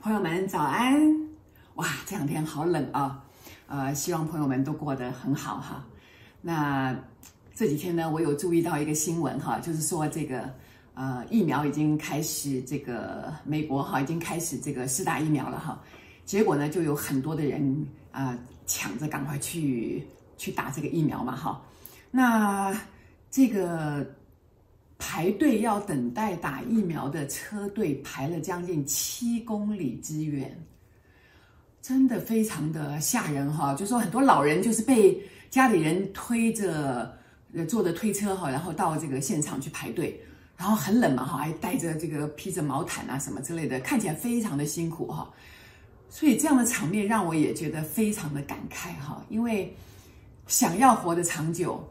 朋友们早安！哇，这两天好冷啊，呃，希望朋友们都过得很好哈。那这几天呢，我有注意到一个新闻哈，就是说这个呃疫苗已经开始，这个美国哈已经开始这个施打疫苗了哈。结果呢，就有很多的人啊、抢着赶快去去打这个疫苗嘛，哈。那这个排队要等待打疫苗的车队排了将近七公里之远，真的非常的吓人哈。就说很多老人就是被家里人推着呃坐着推车哈，然后到这个现场去排队，然后很冷嘛哈，还带着这个披着毛毯啊什么之类的，看起来非常的辛苦哈。所以这样的场面让我也觉得非常的感慨哈，因为想要活得长久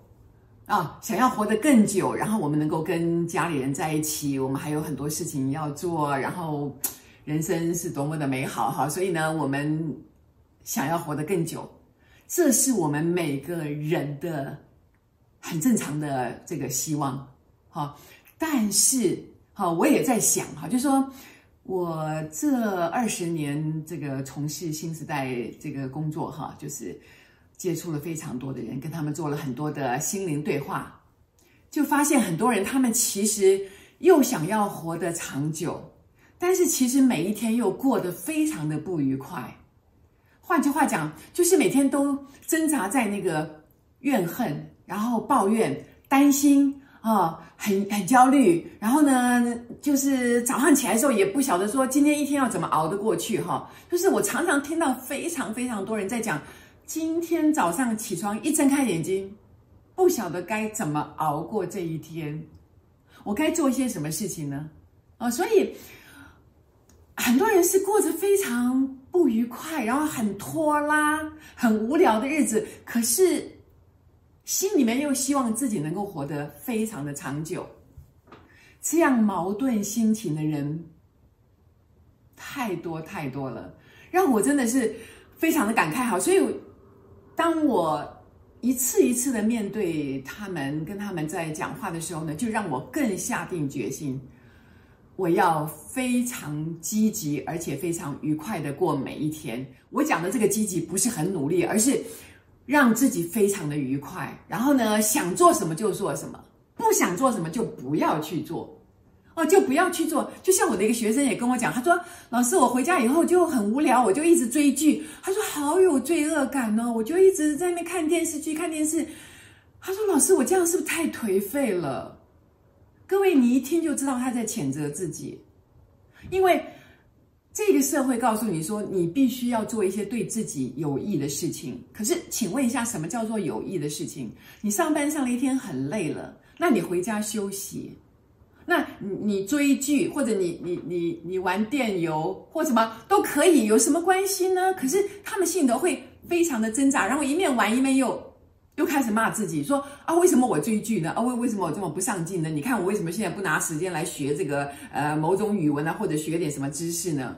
啊，想要活得更久，然后我们能够跟家里人在一起，我们还有很多事情要做，然后人生是多么的美好哈。所以呢，我们想要活得更久，这是我们每个人的很正常的这个希望哈。但是哈，我也在想哈，就是说。我这二十年这个从事新时代这个工作哈，就是接触了非常多的人，跟他们做了很多的心灵对话，就发现很多人他们其实又想要活得长久，但是其实每一天又过得非常的不愉快。换句话讲，就是每天都挣扎在那个怨恨，然后抱怨、担心。啊、很很焦虑，然后呢，就是早上起来的时候也不晓得说今天一天要怎么熬得过去哈、就是我常常听到非常非常多人在讲，今天早上起床一睁开眼睛，不晓得该怎么熬过这一天，我该做一些什么事情呢？啊、所以很多人是过着非常不愉快，然后很拖拉、很无聊的日子，可是。心里面又希望自己能够活得非常的长久，这样矛盾心情的人太多太多了，让我真的是非常的感慨。好，所以当我一次一次的面对他们，跟他们在讲话的时候呢，就让我更下定决心，我要非常积极，而且非常愉快的过每一天。我讲的这个积极不是很努力，而是。让自己非常的愉快，然后呢，想做什么就做什么，不想做什么就不要去做，哦，就不要去做。就像我的一个学生也跟我讲，他说：“老师，我回家以后就很无聊，我就一直追剧。”他说：“好有罪恶感哦，我就一直在那看电视剧，看电视。”他说：“老师，我这样是不是太颓废了？”各位，你一听就知道他在谴责自己，因为。这个社会告诉你说，你必须要做一些对自己有益的事情。可是，请问一下，什么叫做有益的事情？你上班上了一天很累了，那你回家休息，那你你追剧或者你你你你玩电游或什么都可以，有什么关系呢？可是他们心里头会非常的挣扎，然后一面玩一面又又开始骂自己，说啊，为什么我追剧呢？啊，为为什么我这么不上进呢？你看我为什么现在不拿时间来学这个呃某种语文呢，或者学点什么知识呢？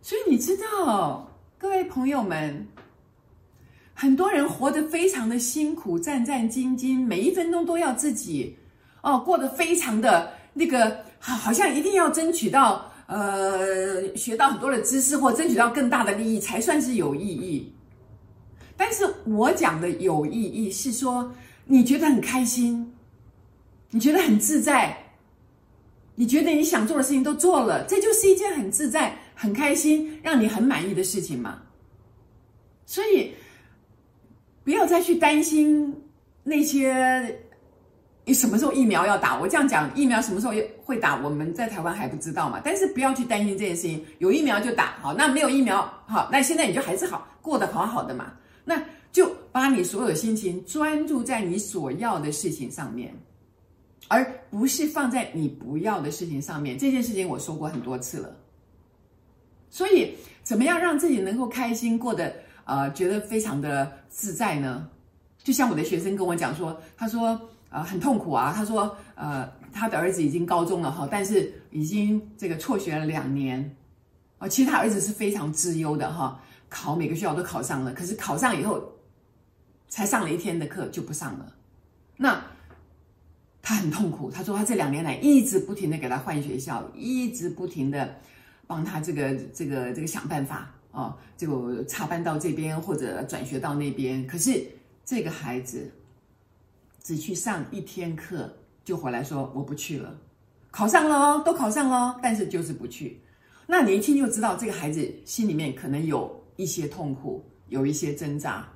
所以你知道，各位朋友们，很多人活得非常的辛苦，战战兢兢，每一分钟都要自己哦，过得非常的那个，好，好像一定要争取到呃，学到很多的知识，或争取到更大的利益才算是有意义。但是我讲的有意义是说，你觉得很开心，你觉得很自在，你觉得你想做的事情都做了，这就是一件很自在、很开心、让你很满意的事情嘛。所以不要再去担心那些你什么时候疫苗要打。我这样讲，疫苗什么时候会打，我们在台湾还不知道嘛。但是不要去担心这件事情，有疫苗就打，好，那没有疫苗，好，那现在你就还是好，过得好好的嘛。那就把你所有心情专注在你所要的事情上面，而不是放在你不要的事情上面。这件事情我说过很多次了。所以，怎么样让自己能够开心，过得呃觉得非常的自在呢？就像我的学生跟我讲说，他说呃很痛苦啊，他说呃他的儿子已经高中了哈，但是已经这个辍学了两年，啊，其实他儿子是非常之优的哈。考每个学校都考上了，可是考上以后，才上了一天的课就不上了。那他很痛苦，他说他这两年来一直不停的给他换学校，一直不停的帮他这个这个这个想办法哦，就插班到这边或者转学到那边。可是这个孩子只去上一天课就回来说我不去了，考上了哦，都考上了，但是就是不去。那你一听就知道这个孩子心里面可能有一些痛苦，有一些挣扎。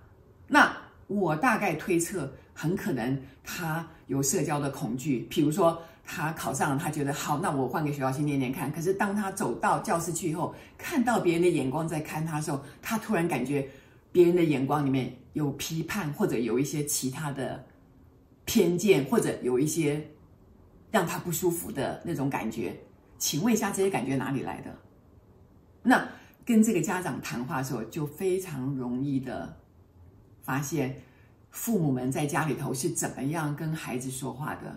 那我大概推测，很可能他有社交的恐惧。比如说，他考上了，他觉得好，那我换个学校去念念看。可是当他走到教室去以后，看到别人的眼光在看他的时候，他突然感觉别人的眼光里面有批判，或者有一些其他的偏见，或者有一些让他不舒服的那种感觉。请问一下，这些感觉哪里来的？那跟这个家长谈话的时候，就非常容易的发现，父母们在家里头是怎么样跟孩子说话的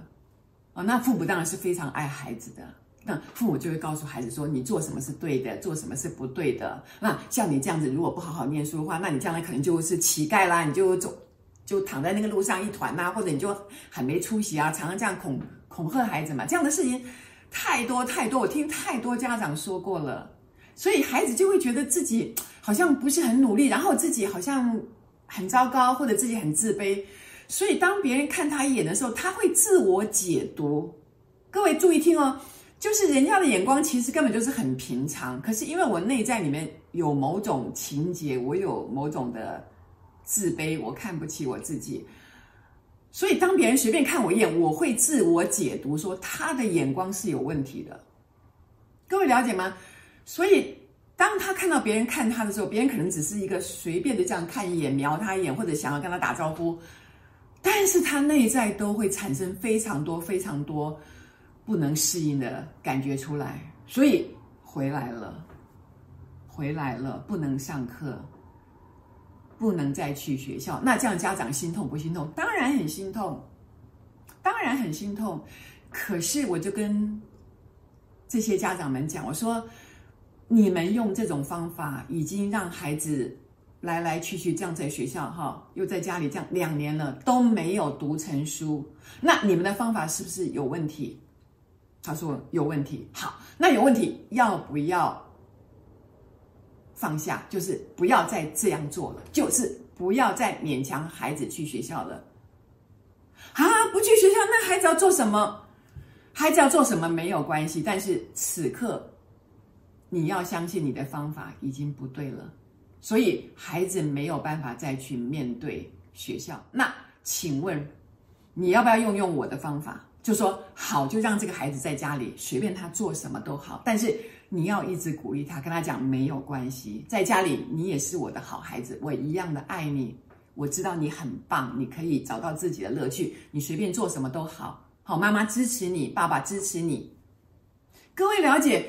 啊？那父母当然是非常爱孩子的，那父母就会告诉孩子说：“你做什么是对的，做什么是不对的。”那像你这样子，如果不好好念书的话，那你将来可能就是乞丐啦，你就走就躺在那个路上一团呐，或者你就很没出息啊，常常这样恐恐吓孩子嘛，这样的事情。太多太多，我听太多家长说过了，所以孩子就会觉得自己好像不是很努力，然后自己好像很糟糕，或者自己很自卑。所以当别人看他一眼的时候，他会自我解读。各位注意听哦，就是人家的眼光其实根本就是很平常，可是因为我内在里面有某种情节，我有某种的自卑，我看不起我自己。所以，当别人随便看我一眼，我会自我解读说他的眼光是有问题的。各位了解吗？所以，当他看到别人看他的时候，别人可能只是一个随便的这样看一眼、瞄他一眼，或者想要跟他打招呼，但是他内在都会产生非常多、非常多不能适应的感觉出来。所以，回来了，回来了，不能上课。不能再去学校，那这样家长心痛不心痛？当然很心痛，当然很心痛。可是我就跟这些家长们讲，我说：你们用这种方法，已经让孩子来来去去这样在学校哈，又在家里这样两年了，都没有读成书。那你们的方法是不是有问题？他说有问题。好，那有问题要不要？放下，就是不要再这样做了，就是不要再勉强孩子去学校了。啊，不去学校，那孩子要做什么？孩子要做什么没有关系，但是此刻你要相信你的方法已经不对了，所以孩子没有办法再去面对学校。那请问你要不要用用我的方法？就说好，就让这个孩子在家里随便他做什么都好，但是。你要一直鼓励他，跟他讲没有关系，在家里你也是我的好孩子，我一样的爱你。我知道你很棒，你可以找到自己的乐趣，你随便做什么都好。好，妈妈支持你，爸爸支持你。各位了解，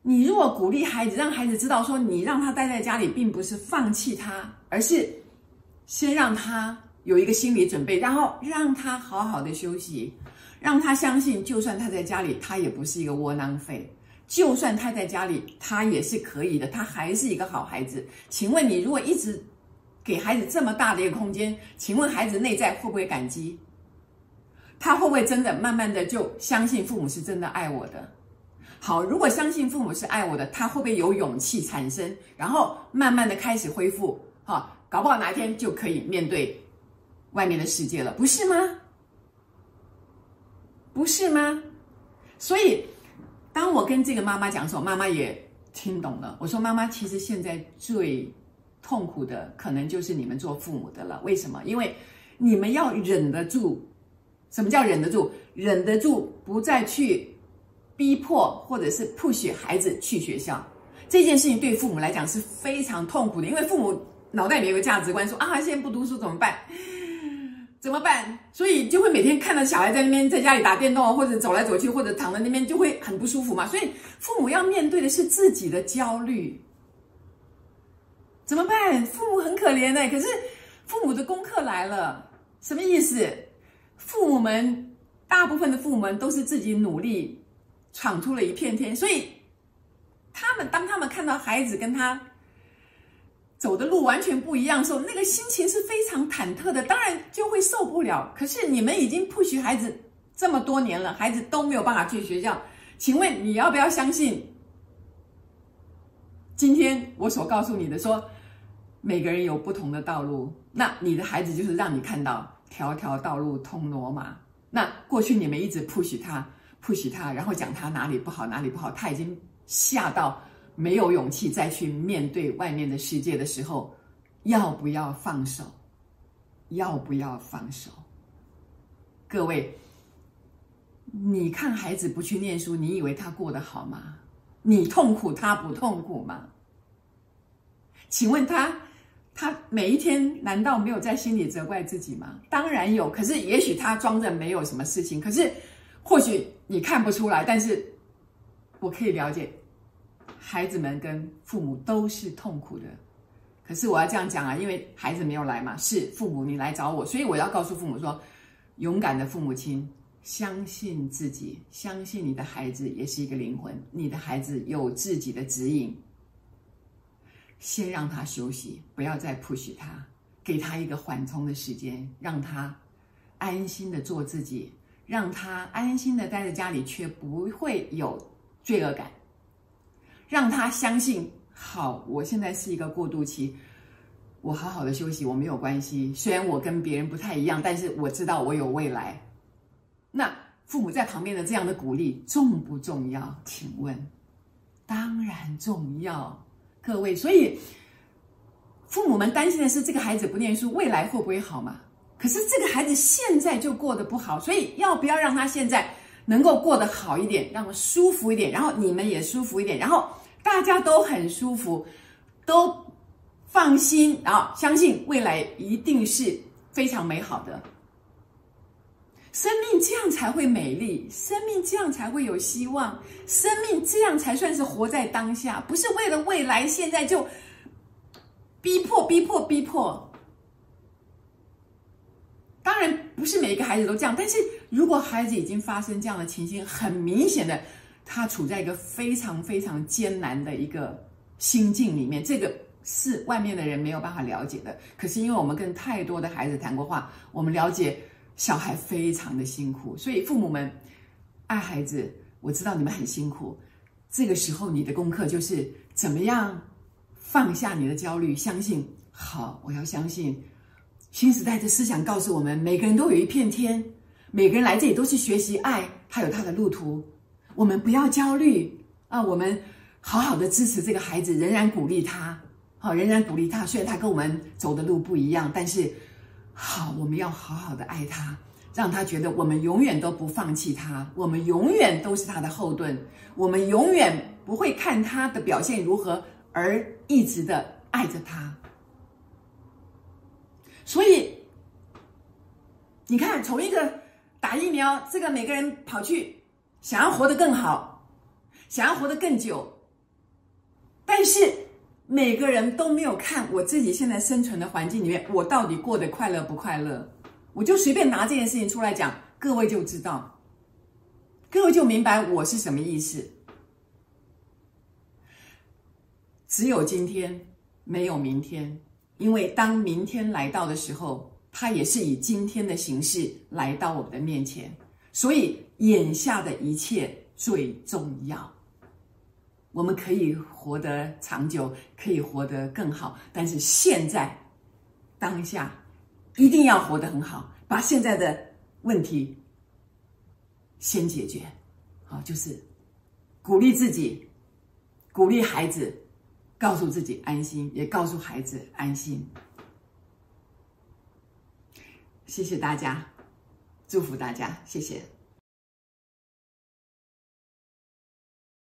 你如果鼓励孩子，让孩子知道说你让他待在家里，并不是放弃他，而是先让他有一个心理准备，然后让他好好的休息，让他相信，就算他在家里，他也不是一个窝囊废。就算他在家里，他也是可以的，他还是一个好孩子。请问你如果一直给孩子这么大的一个空间，请问孩子内在会不会感激？他会不会真的慢慢的就相信父母是真的爱我的？好，如果相信父母是爱我的，他会不会有勇气产生，然后慢慢的开始恢复？哈，搞不好哪一天就可以面对外面的世界了，不是吗？不是吗？所以。当我跟这个妈妈讲的时候，妈妈也听懂了。我说：“妈妈，其实现在最痛苦的，可能就是你们做父母的了。为什么？因为你们要忍得住。什么叫忍得住？忍得住不再去逼迫或者是 push 孩子去学校。这件事情对父母来讲是非常痛苦的，因为父母脑袋里面有个价值观，说啊，现在不读书怎么办？”怎么办？所以就会每天看到小孩在那边在家里打电动，或者走来走去，或者躺在那边，就会很不舒服嘛。所以父母要面对的是自己的焦虑。怎么办？父母很可怜呢。可是父母的功课来了，什么意思？父母们大部分的父母们都是自己努力闯出了一片天，所以他们当他们看到孩子跟他。走的路完全不一样的时候，那个心情是非常忐忑的，当然就会受不了。可是你们已经 push 孩子这么多年了，孩子都没有办法去学校，请问你要不要相信？今天我所告诉你的说，每个人有不同的道路，那你的孩子就是让你看到条条道路通罗马。那过去你们一直 push 他，push 他，然后讲他哪里不好，哪里不好，他已经吓到没有勇气再去面对外面的世界的时候，要不要放手？要不要放手？各位，你看孩子不去念书，你以为他过得好吗？你痛苦，他不痛苦吗？请问他？他每一天难道没有在心里责怪自己吗？当然有，可是也许他装着没有什么事情，可是或许你看不出来。但是我可以了解，孩子们跟父母都是痛苦的。可是我要这样讲啊，因为孩子没有来嘛，是父母你来找我，所以我要告诉父母说：勇敢的父母亲，相信自己，相信你的孩子也是一个灵魂，你的孩子有自己的指引。先让他休息，不要再 push 他，给他一个缓冲的时间，让他安心的做自己，让他安心的待在家里，却不会有罪恶感。让他相信，好，我现在是一个过渡期，我好好的休息，我没有关系。虽然我跟别人不太一样，但是我知道我有未来。那父母在旁边的这样的鼓励重不重要？请问，当然重要。各位，所以父母们担心的是这个孩子不念书，未来会不会好嘛？可是这个孩子现在就过得不好，所以要不要让他现在能够过得好一点，让舒服一点，然后你们也舒服一点，然后大家都很舒服，都放心，然后相信未来一定是非常美好的。生命这样才会美丽，生命这样才会有希望，生命这样才算是活在当下，不是为了未来，现在就逼迫、逼迫、逼迫。当然不是每一个孩子都这样，但是如果孩子已经发生这样的情形，很明显的，他处在一个非常非常艰难的一个心境里面，这个是外面的人没有办法了解的。可是因为我们跟太多的孩子谈过话，我们了解。小孩非常的辛苦，所以父母们爱孩子，我知道你们很辛苦。这个时候，你的功课就是怎么样放下你的焦虑，相信好，我要相信新时代的思想告诉我们，每个人都有一片天，每个人来这里都是学习爱，他有他的路途。我们不要焦虑啊，我们好好的支持这个孩子，仍然鼓励他，好，仍然鼓励他。虽然他跟我们走的路不一样，但是。好，我们要好好的爱他，让他觉得我们永远都不放弃他，我们永远都是他的后盾，我们永远不会看他的表现如何而一直的爱着他。所以，你看，从一个打疫苗，这个每个人跑去想要活得更好，想要活得更久，但是。每个人都没有看我自己现在生存的环境里面，我到底过得快乐不快乐？我就随便拿这件事情出来讲，各位就知道，各位就明白我是什么意思。只有今天，没有明天，因为当明天来到的时候，它也是以今天的形式来到我们的面前，所以眼下的一切最重要。我们可以活得长久，可以活得更好，但是现在当下一定要活得很好，把现在的问题先解决。好，就是鼓励自己，鼓励孩子，告诉自己安心，也告诉孩子安心。谢谢大家，祝福大家，谢谢。